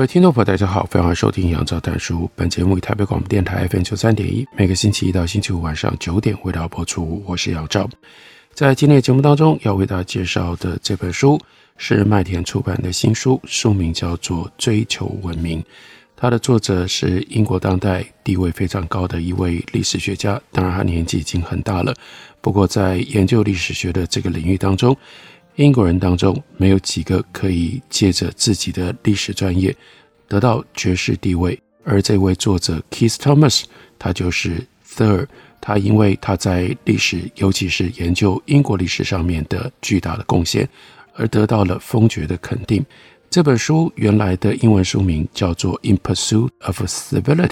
各位听众朋友，大家好，欢迎收听杨照谈书。本节目以台北广播电台 FM 九三点一，每个星期一到星期五晚上九点为大家播出。我是杨照。在今天的节目当中，要为大家介绍的这本书是麦田出版的新书，书名叫做《追求文明》。它的作者是英国当代地位非常高的一位历史学家，当然他年纪已经很大了。不过在研究历史学的这个领域当中，英国人当中没有几个可以借着自己的历史专业得到爵士地位，而这位作者 Keith Thomas，他就是 Third。他因为他在历史，尤其是研究英国历史上面的巨大的贡献，而得到了封爵的肯定。这本书原来的英文书名叫做《In Pursuit of Civility》，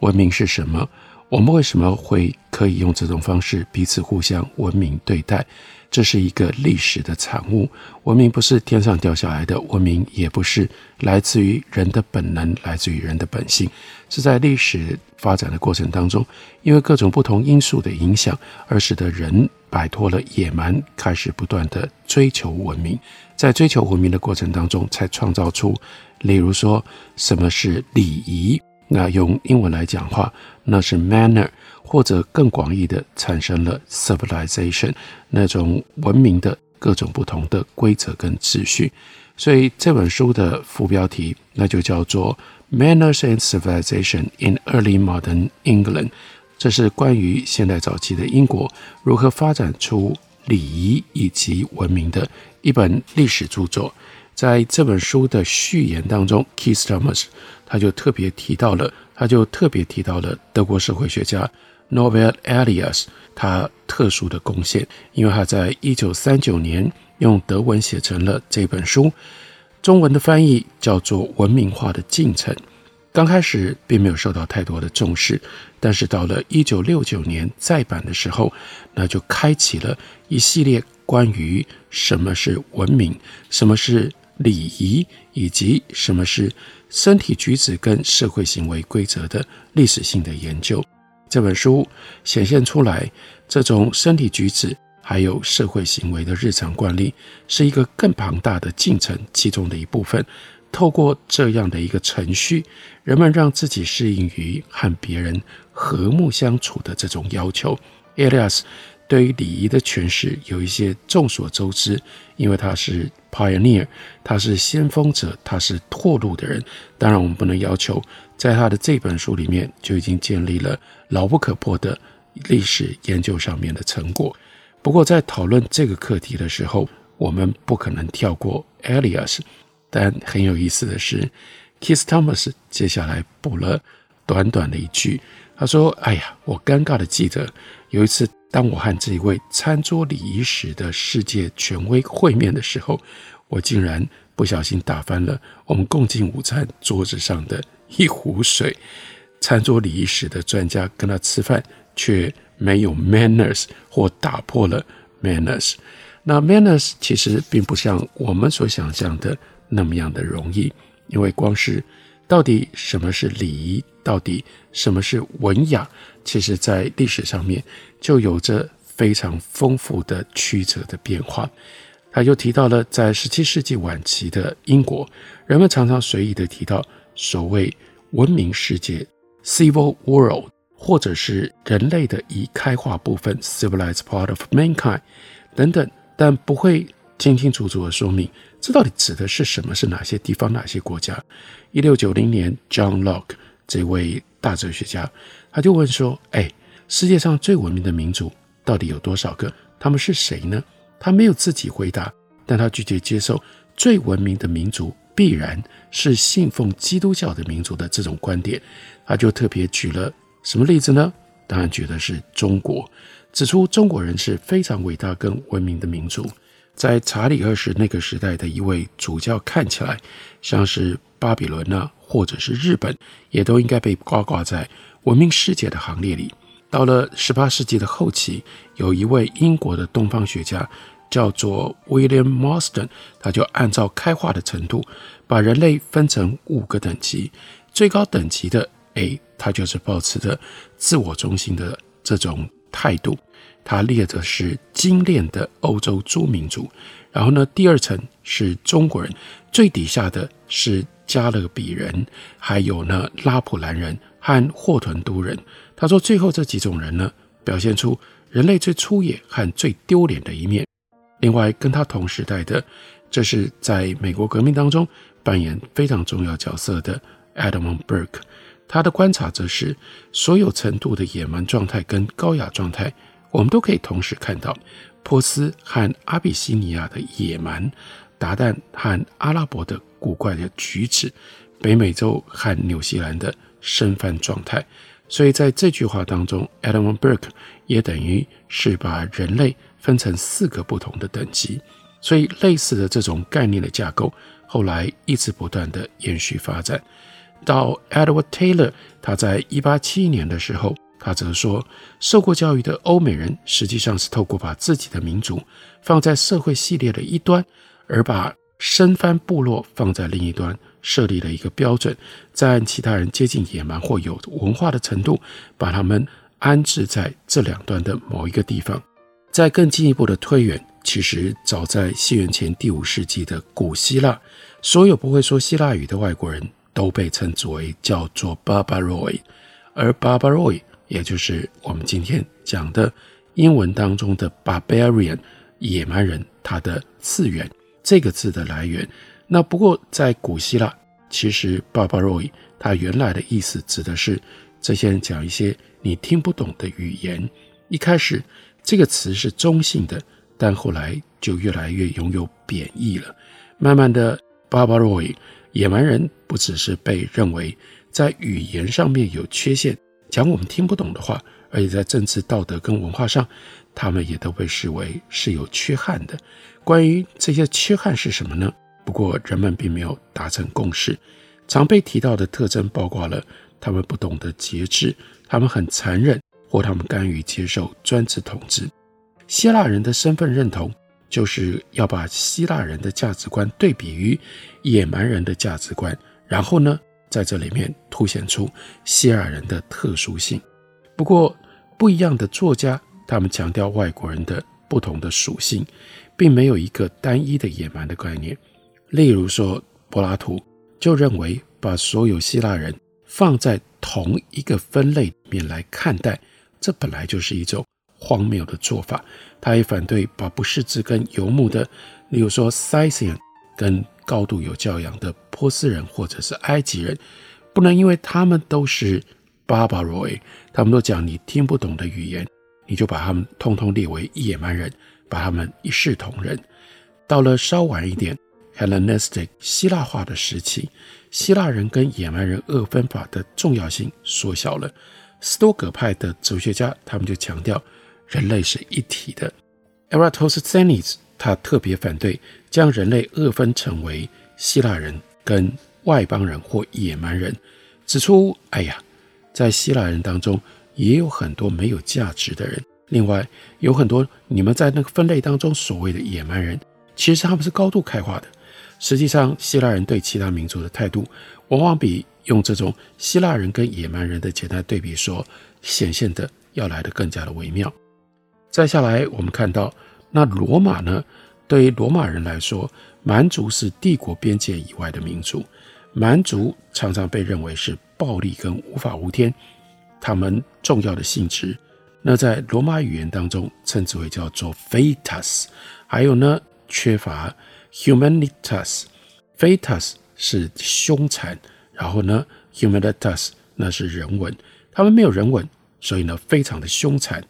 文明是什么？我们为什么会可以用这种方式彼此互相文明对待？这是一个历史的产物，文明不是天上掉下来的，文明也不是来自于人的本能，来自于人的本性，是在历史发展的过程当中，因为各种不同因素的影响，而使得人摆脱了野蛮，开始不断地追求文明，在追求文明的过程当中，才创造出，例如说什么是礼仪，那用英文来讲话，那是 manner。或者更广义的，产生了 civilization 那种文明的各种不同的规则跟秩序。所以这本书的副标题那就叫做 Manners and Civilization in Early Modern England。这是关于现代早期的英国如何发展出礼仪以及文明的一本历史著作。在这本书的序言当中，Keith Thomas 他就特别提到了，他就特别提到了德国社会学家。Norbert Elias 他特殊的贡献，因为他在一九三九年用德文写成了这本书，中文的翻译叫做《文明化的进程》。刚开始并没有受到太多的重视，但是到了一九六九年再版的时候，那就开启了一系列关于什么是文明、什么是礼仪以及什么是身体举止跟社会行为规则的历史性的研究。这本书显现出来，这种身体举止还有社会行为的日常惯例，是一个更庞大的进程其中的一部分。透过这样的一个程序，人们让自己适应于和别人和睦相处的这种要求。Elias 对于礼仪的诠释有一些众所周知，因为他是 pioneer，他是先锋者，他是拓路的人。当然，我们不能要求。在他的这本书里面，就已经建立了牢不可破的历史研究上面的成果。不过，在讨论这个课题的时候，我们不可能跳过 Elias。但很有意思的是，Keith Thomas 接下来补了短短的一句，他说：“哎呀，我尴尬的记得有一次，当我和这一位餐桌礼仪史的世界权威会面的时候，我竟然不小心打翻了我们共进午餐桌子上的。”一壶水，餐桌礼仪史的专家跟他吃饭，却没有 manners 或打破了 manners。那 manners 其实并不像我们所想象的那么样的容易，因为光是到底什么是礼仪，到底什么是文雅，其实在历史上面就有着非常丰富的曲折的变化。他又提到了在十七世纪晚期的英国，人们常常随意的提到。所谓文明世界 （civil world） 或者是人类的已开化部分 （civilized part of mankind） 等等，但不会清清楚楚地说明这到底指的是什么，是哪些地方、哪些国家。一六九零年，John Locke 这位大哲学家，他就问说：“哎，世界上最文明的民族到底有多少个？他们是谁呢？”他没有自己回答，但他拒绝接受最文明的民族。必然是信奉基督教的民族的这种观点，他就特别举了什么例子呢？当然举的是中国，指出中国人是非常伟大跟文明的民族。在查理二世那个时代的一位主教看起来，像是巴比伦啊，或者是日本，也都应该被挂挂在文明世界的行列里。到了十八世纪的后期，有一位英国的东方学家叫做 William Marston，他就按照开化的程度，把人类分成五个等级，最高等级的 A，他就是保持着自我中心的这种态度。他列的是精炼的欧洲诸民族，然后呢，第二层是中国人，最底下的是加勒比人，还有呢拉普兰人和霍屯都人。他说，最后这几种人呢，表现出人类最粗野和最丢脸的一面。另外，跟他同时代的，这是在美国革命当中扮演非常重要角色的 Edmund Burke，他的观察则是所有程度的野蛮状态跟高雅状态。我们都可以同时看到波斯和阿比西尼亚的野蛮，达旦和阿拉伯的古怪的举止，北美洲和纽西兰的生番状态。所以在这句话当中，Edmund Burke 也等于是把人类分成四个不同的等级。所以类似的这种概念的架构，后来一直不断地延续发展。到 Edward Taylor，他在一八七一年的时候。他则说，受过教育的欧美人实际上是透过把自己的民族放在社会系列的一端，而把生番部落放在另一端，设立了一个标准，再按其他人接近野蛮或有文化的程度，把他们安置在这两端的某一个地方。再更进一步的推远，其实早在西元前第五世纪的古希腊，所有不会说希腊语的外国人都被称之为叫做 Barbaroi，而 Barbaroi。也就是我们今天讲的英文当中的 barbarian 野蛮人，它的次元这个字的来源。那不过在古希腊，其实 barbaroi 它原来的意思指的是这些人讲一些你听不懂的语言。一开始这个词是中性的，但后来就越来越拥有贬义了。慢慢的 barbaroi 野蛮人不只是被认为在语言上面有缺陷。讲我们听不懂的话，而且在政治、道德跟文化上，他们也都被视为是有缺憾的。关于这些缺憾是什么呢？不过人们并没有达成共识。常被提到的特征包括了他们不懂得节制，他们很残忍，或他们甘于接受专制统治。希腊人的身份认同就是要把希腊人的价值观对比于野蛮人的价值观，然后呢，在这里面凸显出希腊人的特殊性。不过，不一样的作家，他们强调外国人的不同的属性，并没有一个单一的野蛮的概念。例如说，柏拉图就认为把所有希腊人放在同一个分类里面来看待，这本来就是一种荒谬的做法。他也反对把不识字跟游牧的，例如说 Scythian 跟高度有教养的波斯人或者是埃及人，不能因为他们都是 barbaroi，他们都讲你听不懂的语言，你就把他们通通列为野蛮人，把他们一视同仁。到了稍晚一点，Hellenistic 希腊化的时期，希腊人跟野蛮人二分法的重要性缩小了。斯多葛派的哲学家他们就强调人类是一体的。Eratosthenes 他特别反对将人类二分成为希腊人跟外邦人或野蛮人，指出：哎呀，在希腊人当中也有很多没有价值的人。另外，有很多你们在那个分类当中所谓的野蛮人，其实他们是高度开化的。实际上，希腊人对其他民族的态度，往往比用这种希腊人跟野蛮人的简单对比说显现的要来得更加的微妙。再下来，我们看到。那罗马呢？对于罗马人来说，蛮族是帝国边界以外的民族。蛮族常常被认为是暴力跟无法无天。他们重要的性质，那在罗马语言当中称之为叫做 fetus，。还有呢，缺乏 humanitas，fetus 是凶残，然后呢，humanitas 那是人文。他们没有人文，所以呢，非常的凶残。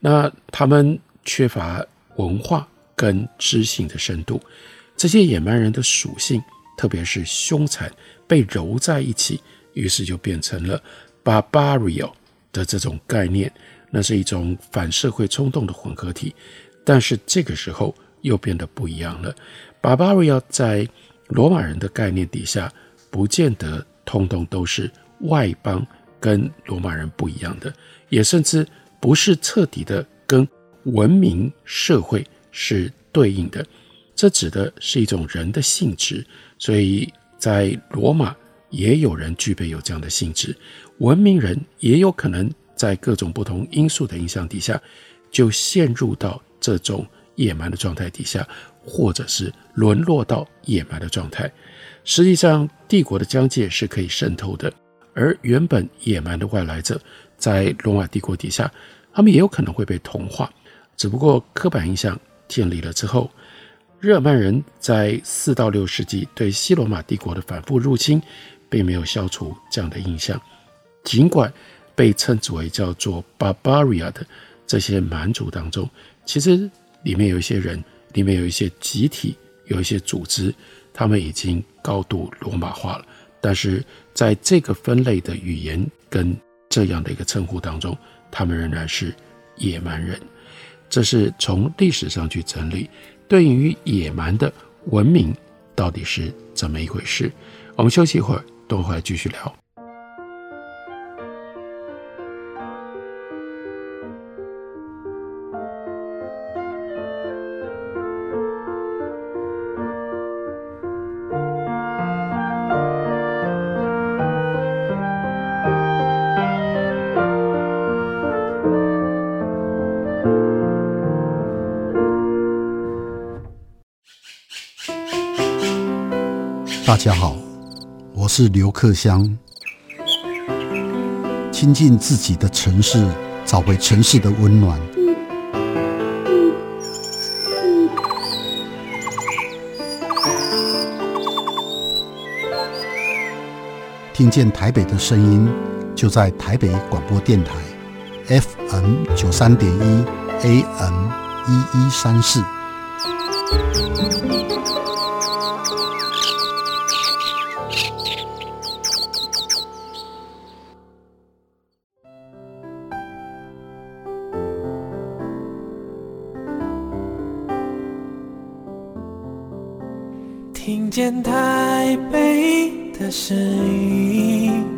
那他们缺乏。文化跟知性的深度，这些野蛮人的属性，特别是凶残，被揉在一起，于是就变成了 barbario 的这种概念。那是一种反社会冲动的混合体。但是这个时候，又变得不一样了。Barbaria 在罗马人的概念底下，不见得通通都是外邦跟罗马人不一样的，也甚至不是彻底的跟文明社会是对应的。这指的是一种人的性质，所以在罗马也有人具备有这样的性质。文明人也有可能在各种不同因素的影响底下，就陷入到这种野蛮的状态底下，或者是沦落到野蛮的状态。实际上，帝国的疆界是可以渗透的，而原本野蛮的外来者，在罗马帝国底下，他们也有可能会被同化。只不过刻板印象建立了之后，日耳曼人在四到六世纪对西罗马帝国的反复入侵，并没有消除这样的印象。尽管被称之为叫做 Barbaria 的这些蛮族当中，其实里面有一些人，里面有一些集体，有一些组织，他们已经高度罗马化了。但是在这个分类的语言跟这样的一个称呼当中，他们仍然是野蛮人。这是从历史上去整理，对于野蛮的文明到底是怎么一回事？我们休息一会儿，等会儿继续聊。大家好，我是刘克香。亲近自己的城市，找回城市的温暖。听见台北的声音，就在台北广播电台，FM 九三点一，AM 一一三四。听见台北的声音，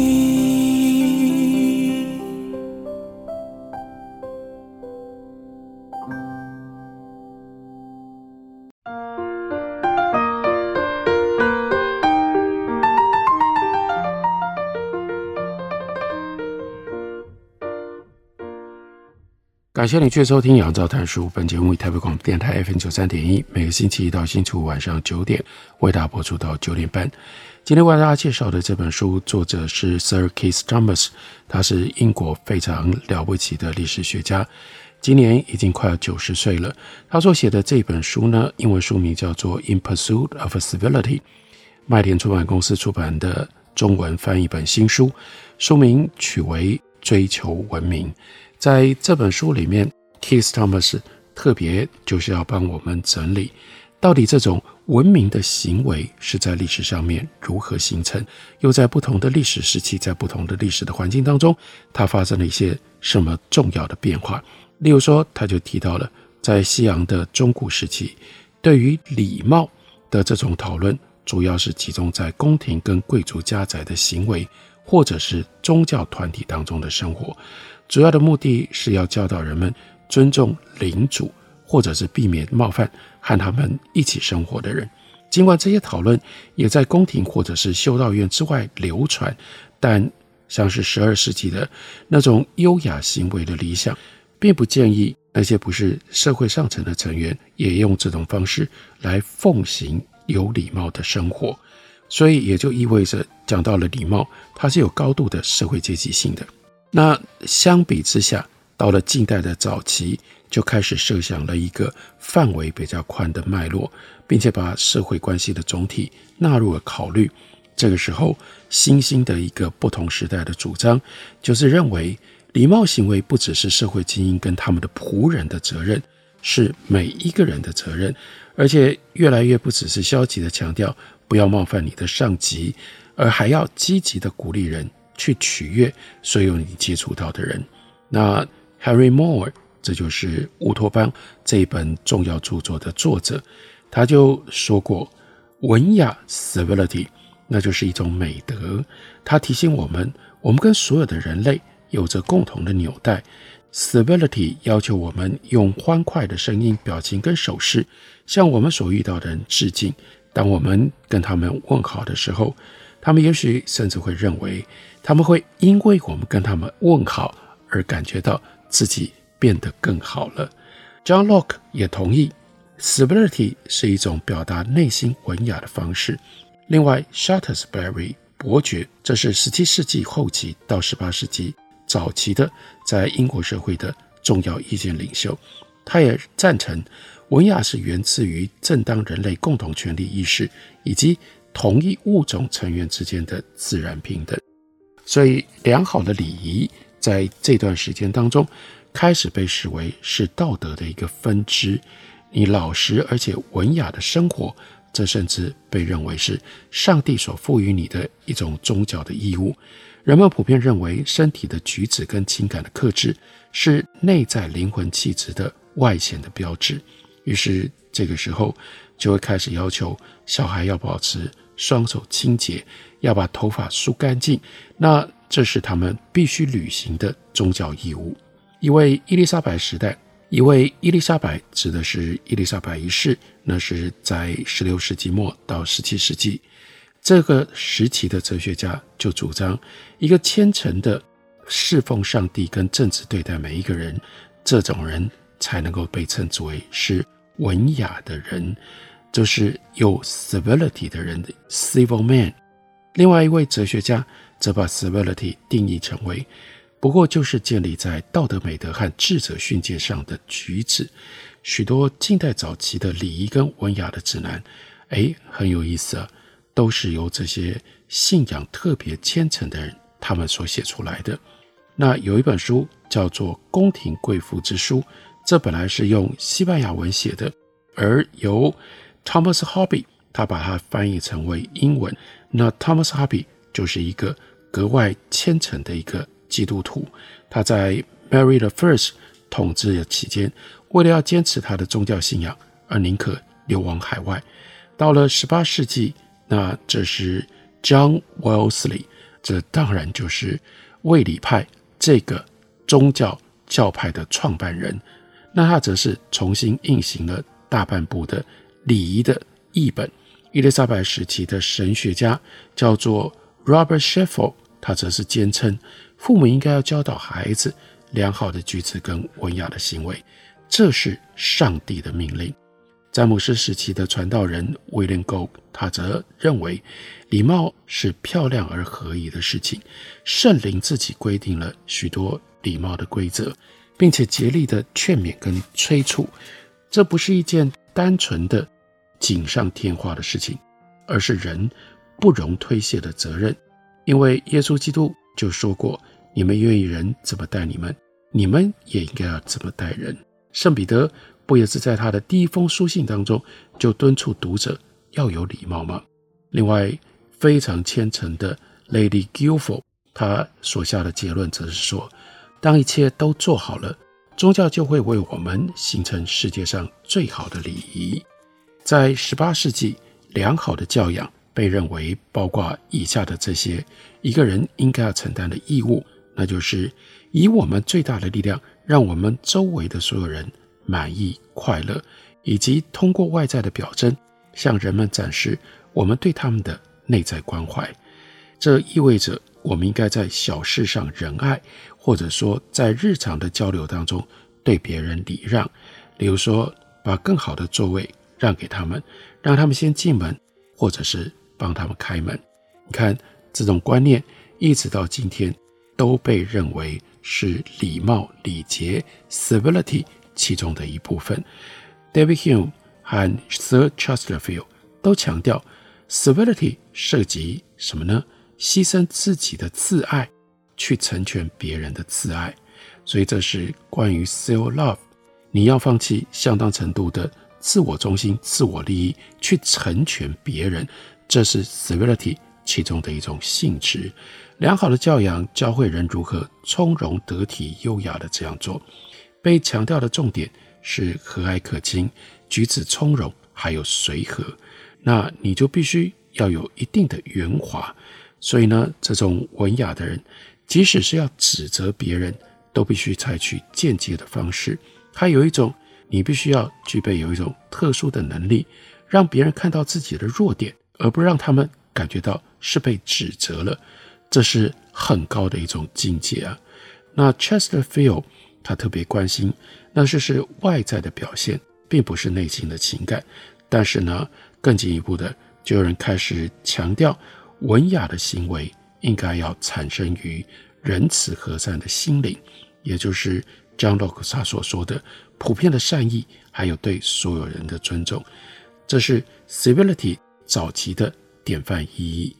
感谢你继续收听《杨照谈书》。本节目以台北广播电台 FM 九三点一，每个星期一到星期五晚上九点为大家播出到九点半。今天为大家介绍的这本书，作者是 Sir Keith Thomas，他是英国非常了不起的历史学家，今年已经快要九十岁了。他所写的这本书呢，英文书名叫做《In Pursuit of Civility》，麦田出版公司出版的中文翻译本新书，书名取为《追求文明》。在这本书里面，Keith Thomas 特别就是要帮我们整理，到底这种文明的行为是在历史上面如何形成，又在不同的历史时期，在不同的历史的环境当中，它发生了一些什么重要的变化。例如说，他就提到了在西洋的中古时期，对于礼貌的这种讨论，主要是集中在宫廷跟贵族家宅的行为，或者是宗教团体当中的生活。主要的目的是要教导人们尊重领主，或者是避免冒犯和他们一起生活的人。尽管这些讨论也在宫廷或者是修道院之外流传，但像是十二世纪的那种优雅行为的理想，并不建议那些不是社会上层的成员也用这种方式来奉行有礼貌的生活。所以也就意味着，讲到了礼貌，它是有高度的社会阶级性的。那相比之下，到了近代的早期，就开始设想了一个范围比较宽的脉络，并且把社会关系的总体纳入了考虑。这个时候，新兴的一个不同时代的主张，就是认为礼貌行为不只是社会精英跟他们的仆人的责任，是每一个人的责任，而且越来越不只是消极的强调不要冒犯你的上级，而还要积极的鼓励人去取悦所有你接触到的人。那 Harry Moore，这就是乌托邦这一本重要著作的作者，他就说过，文雅 （civility） 那就是一种美德。他提醒我们，我们跟所有的人类有着共同的纽带。Civility 要求我们用欢快的声音、表情跟手势向我们所遇到的人致敬。当我们跟他们问好的时候，他们也许甚至会认为，他们会因为我们跟他们问好而感觉到自己变得更好了。John Locke 也同意，Civility 是一种表达内心文雅的方式。另外，Shaftesbury 伯爵，这是十七世纪后期到十八世纪。早期的在英国社会的重要意见领袖，他也赞成文雅是源自于正当人类共同权利意识以及同一物种成员之间的自然平等。所以，良好的礼仪在这段时间当中开始被视为是道德的一个分支。你老实而且文雅的生活，这甚至被认为是上帝所赋予你的一种宗教的义务。人们普遍认为，身体的举止跟情感的克制是内在灵魂气质的外显的标志。于是，这个时候就会开始要求小孩要保持双手清洁，要把头发梳干净。那这是他们必须履行的宗教义务。一位伊丽莎白时代，一位伊丽莎白指的是伊丽莎白一世，那是在十六世纪末到十七世纪。这个时期的哲学家就主张，一个虔诚的侍奉上帝跟正直对待每一个人，这种人才能够被称之为是文雅的人，就是有 civility 的人 civil man。另外一位哲学家则把 civility 定义成为，不过就是建立在道德美德和智者训诫上的举止。许多近代早期的礼仪跟文雅的指南，哎，很有意思啊。都是由这些信仰特别虔诚的人他们所写出来的。那有一本书叫做《宫廷贵妇之书》，这本来是用西班牙文写的，而由 Thomas Hobbes 他把它翻译成为英文。那 Thomas Hobbes 就是一个格外虔诚的一个基督徒，他在 Mary the First 统治的期间，为了要坚持他的宗教信仰，而宁可流亡海外。到了十八世纪。那这是 John Wellesley，这当然就是卫理派这个宗教教派的创办人。那他则是重新印行了大半部的礼仪的译本。伊丽莎白时期的神学家叫做 Robert Sheffeld，他则是坚称父母应该要教导孩子良好的举止跟文雅的行为，这是上帝的命令。詹姆斯时期的传道人 William g o 他则认为礼貌是漂亮而合宜的事情。圣灵自己规定了许多礼貌的规则，并且竭力的劝勉跟催促。这不是一件单纯的锦上添花的事情，而是人不容推卸的责任。因为耶稣基督就说过：“你们愿意人怎么待你们，你们也应该要怎么待人。”圣彼得。不也是在他的第一封书信当中就敦促读者要有礼貌吗？另外，非常虔诚的 Lady Guilford，他所下的结论则是说，当一切都做好了，宗教就会为我们形成世界上最好的礼仪。在十八世纪，良好的教养被认为包括以下的这些一个人应该要承担的义务，那就是以我们最大的力量，让我们周围的所有人。满意、快乐，以及通过外在的表征向人们展示我们对他们的内在关怀。这意味着我们应该在小事上仁爱，或者说在日常的交流当中对别人礼让。例如说，把更好的座位让给他们，让他们先进门，或者是帮他们开门。你看，这种观念一直到今天都被认为是礼貌、礼节 （civility）。其中的一部分，David Hume 和 Sir Chesterfield 都强调，civility 涉及什么呢？牺牲自己的自爱，去成全别人的自爱。所以这是关于 self love，你要放弃相当程度的自我中心、自我利益，去成全别人，这是 civility 其中的一种性质。良好的教养教会人如何从容得体、优雅地这样做。被强调的重点是和蔼可亲、举止从容，还有随和。那你就必须要有一定的圆滑。所以呢，这种文雅的人，即使是要指责别人，都必须采取间接的方式。还有一种，你必须要具备有一种特殊的能力，让别人看到自己的弱点，而不让他们感觉到是被指责了。这是很高的一种境界啊。那 Chesterfield 他特别关心，那就是外在的表现，并不是内心的情感。但是呢，更进一步的，就有人开始强调，文雅的行为应该要产生于仁慈和善的心灵，也就是 John Locke 他所说的普遍的善意，还有对所有人的尊重。这是 civility 早期的典范意义。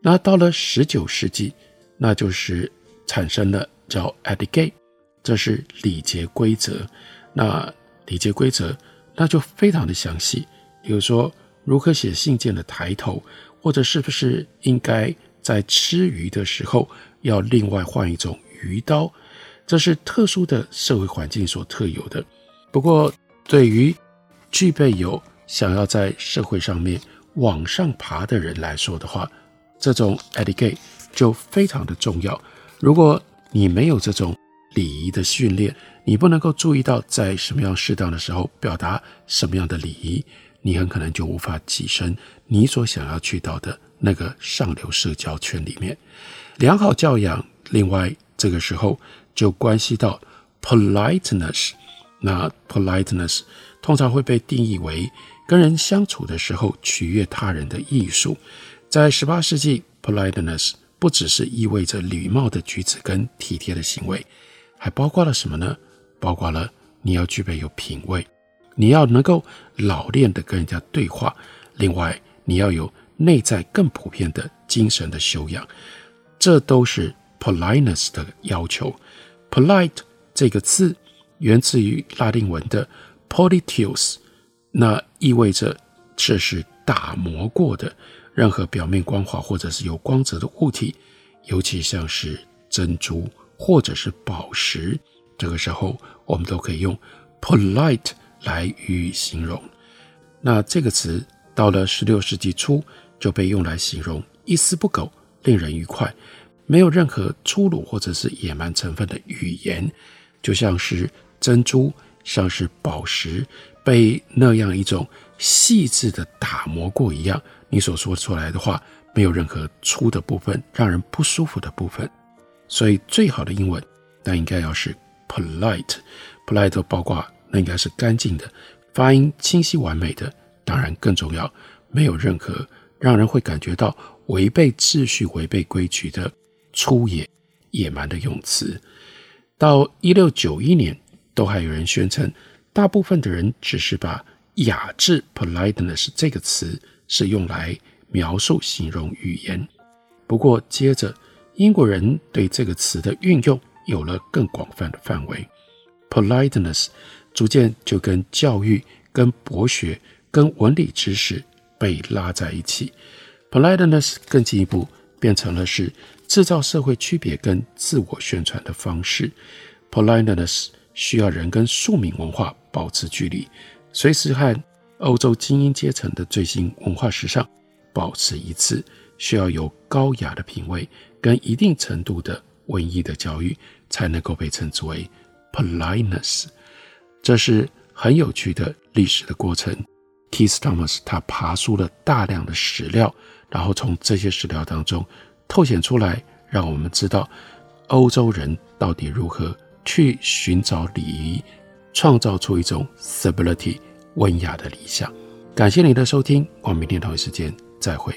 那到了十九世纪，那就是产生了叫 etiquette，这是礼节规则。那礼节规则那就非常的详细，比如说如何写信件的抬头，或者是不是应该在吃鱼的时候要另外换一种鱼刀，这是特殊的社会环境所特有的。不过，对于具备有想要在社会上面往上爬的人来说的话，这种 etiquette 就非常的重要。如果你没有这种礼仪的训练，你不能够注意到在什么样适当的时候表达什么样的礼仪，你很可能就无法跻身你所想要去到的那个上流社交圈里面。良好教养，另外这个时候就关系到 politeness。那 politeness 通常会被定义为跟人相处的时候取悦他人的艺术。在十八世纪，politeness 不只是意味着礼貌的举止跟体贴的行为，还包括了什么呢？包括了你要具备有品味，你要能够老练的跟人家对话，另外你要有内在更普遍的精神的修养，这都是 politeness 的要求。polite 这个字源自于拉丁文的 politeus，那意味着这是打磨过的。任何表面光滑或者是有光泽的物体，尤其像是珍珠或者是宝石，这个时候我们都可以用 polite 来予以形容。那这个词到了十六世纪初就被用来形容一丝不苟、令人愉快、没有任何粗鲁或者是野蛮成分的语言，就像是珍珠，像是宝石被那样一种细致的打磨过一样。你所说出来的话没有任何粗的部分，让人不舒服的部分，所以最好的英文那应该要是 polite，polite 包括那应该是干净的，发音清晰完美的，当然更重要，没有任何让人会感觉到违背秩序、违背规矩的粗野、野蛮的用词。到一六九一年，都还有人宣称，大部分的人只是把雅致 politeness 这个词。是用来描述、形容语言。不过，接着英国人对这个词的运用有了更广泛的范围，politeness 逐渐就跟教育、跟博学、跟文理知识被拉在一起。politeness 更进一步变成了是制造社会区别跟自我宣传的方式。politeness 需要人跟庶民文化保持距离，随时和欧洲精英阶层的最新文化时尚保持一致，需要有高雅的品味跟一定程度的文艺的教育，才能够被称之为 politeness。这是很有趣的历史的过程。Keith Thomas 他爬出了大量的史料，然后从这些史料当中透显出来，让我们知道欧洲人到底如何去寻找礼仪，创造出一种 civility。温雅的理想，感谢您的收听，我们明天同一时间再会。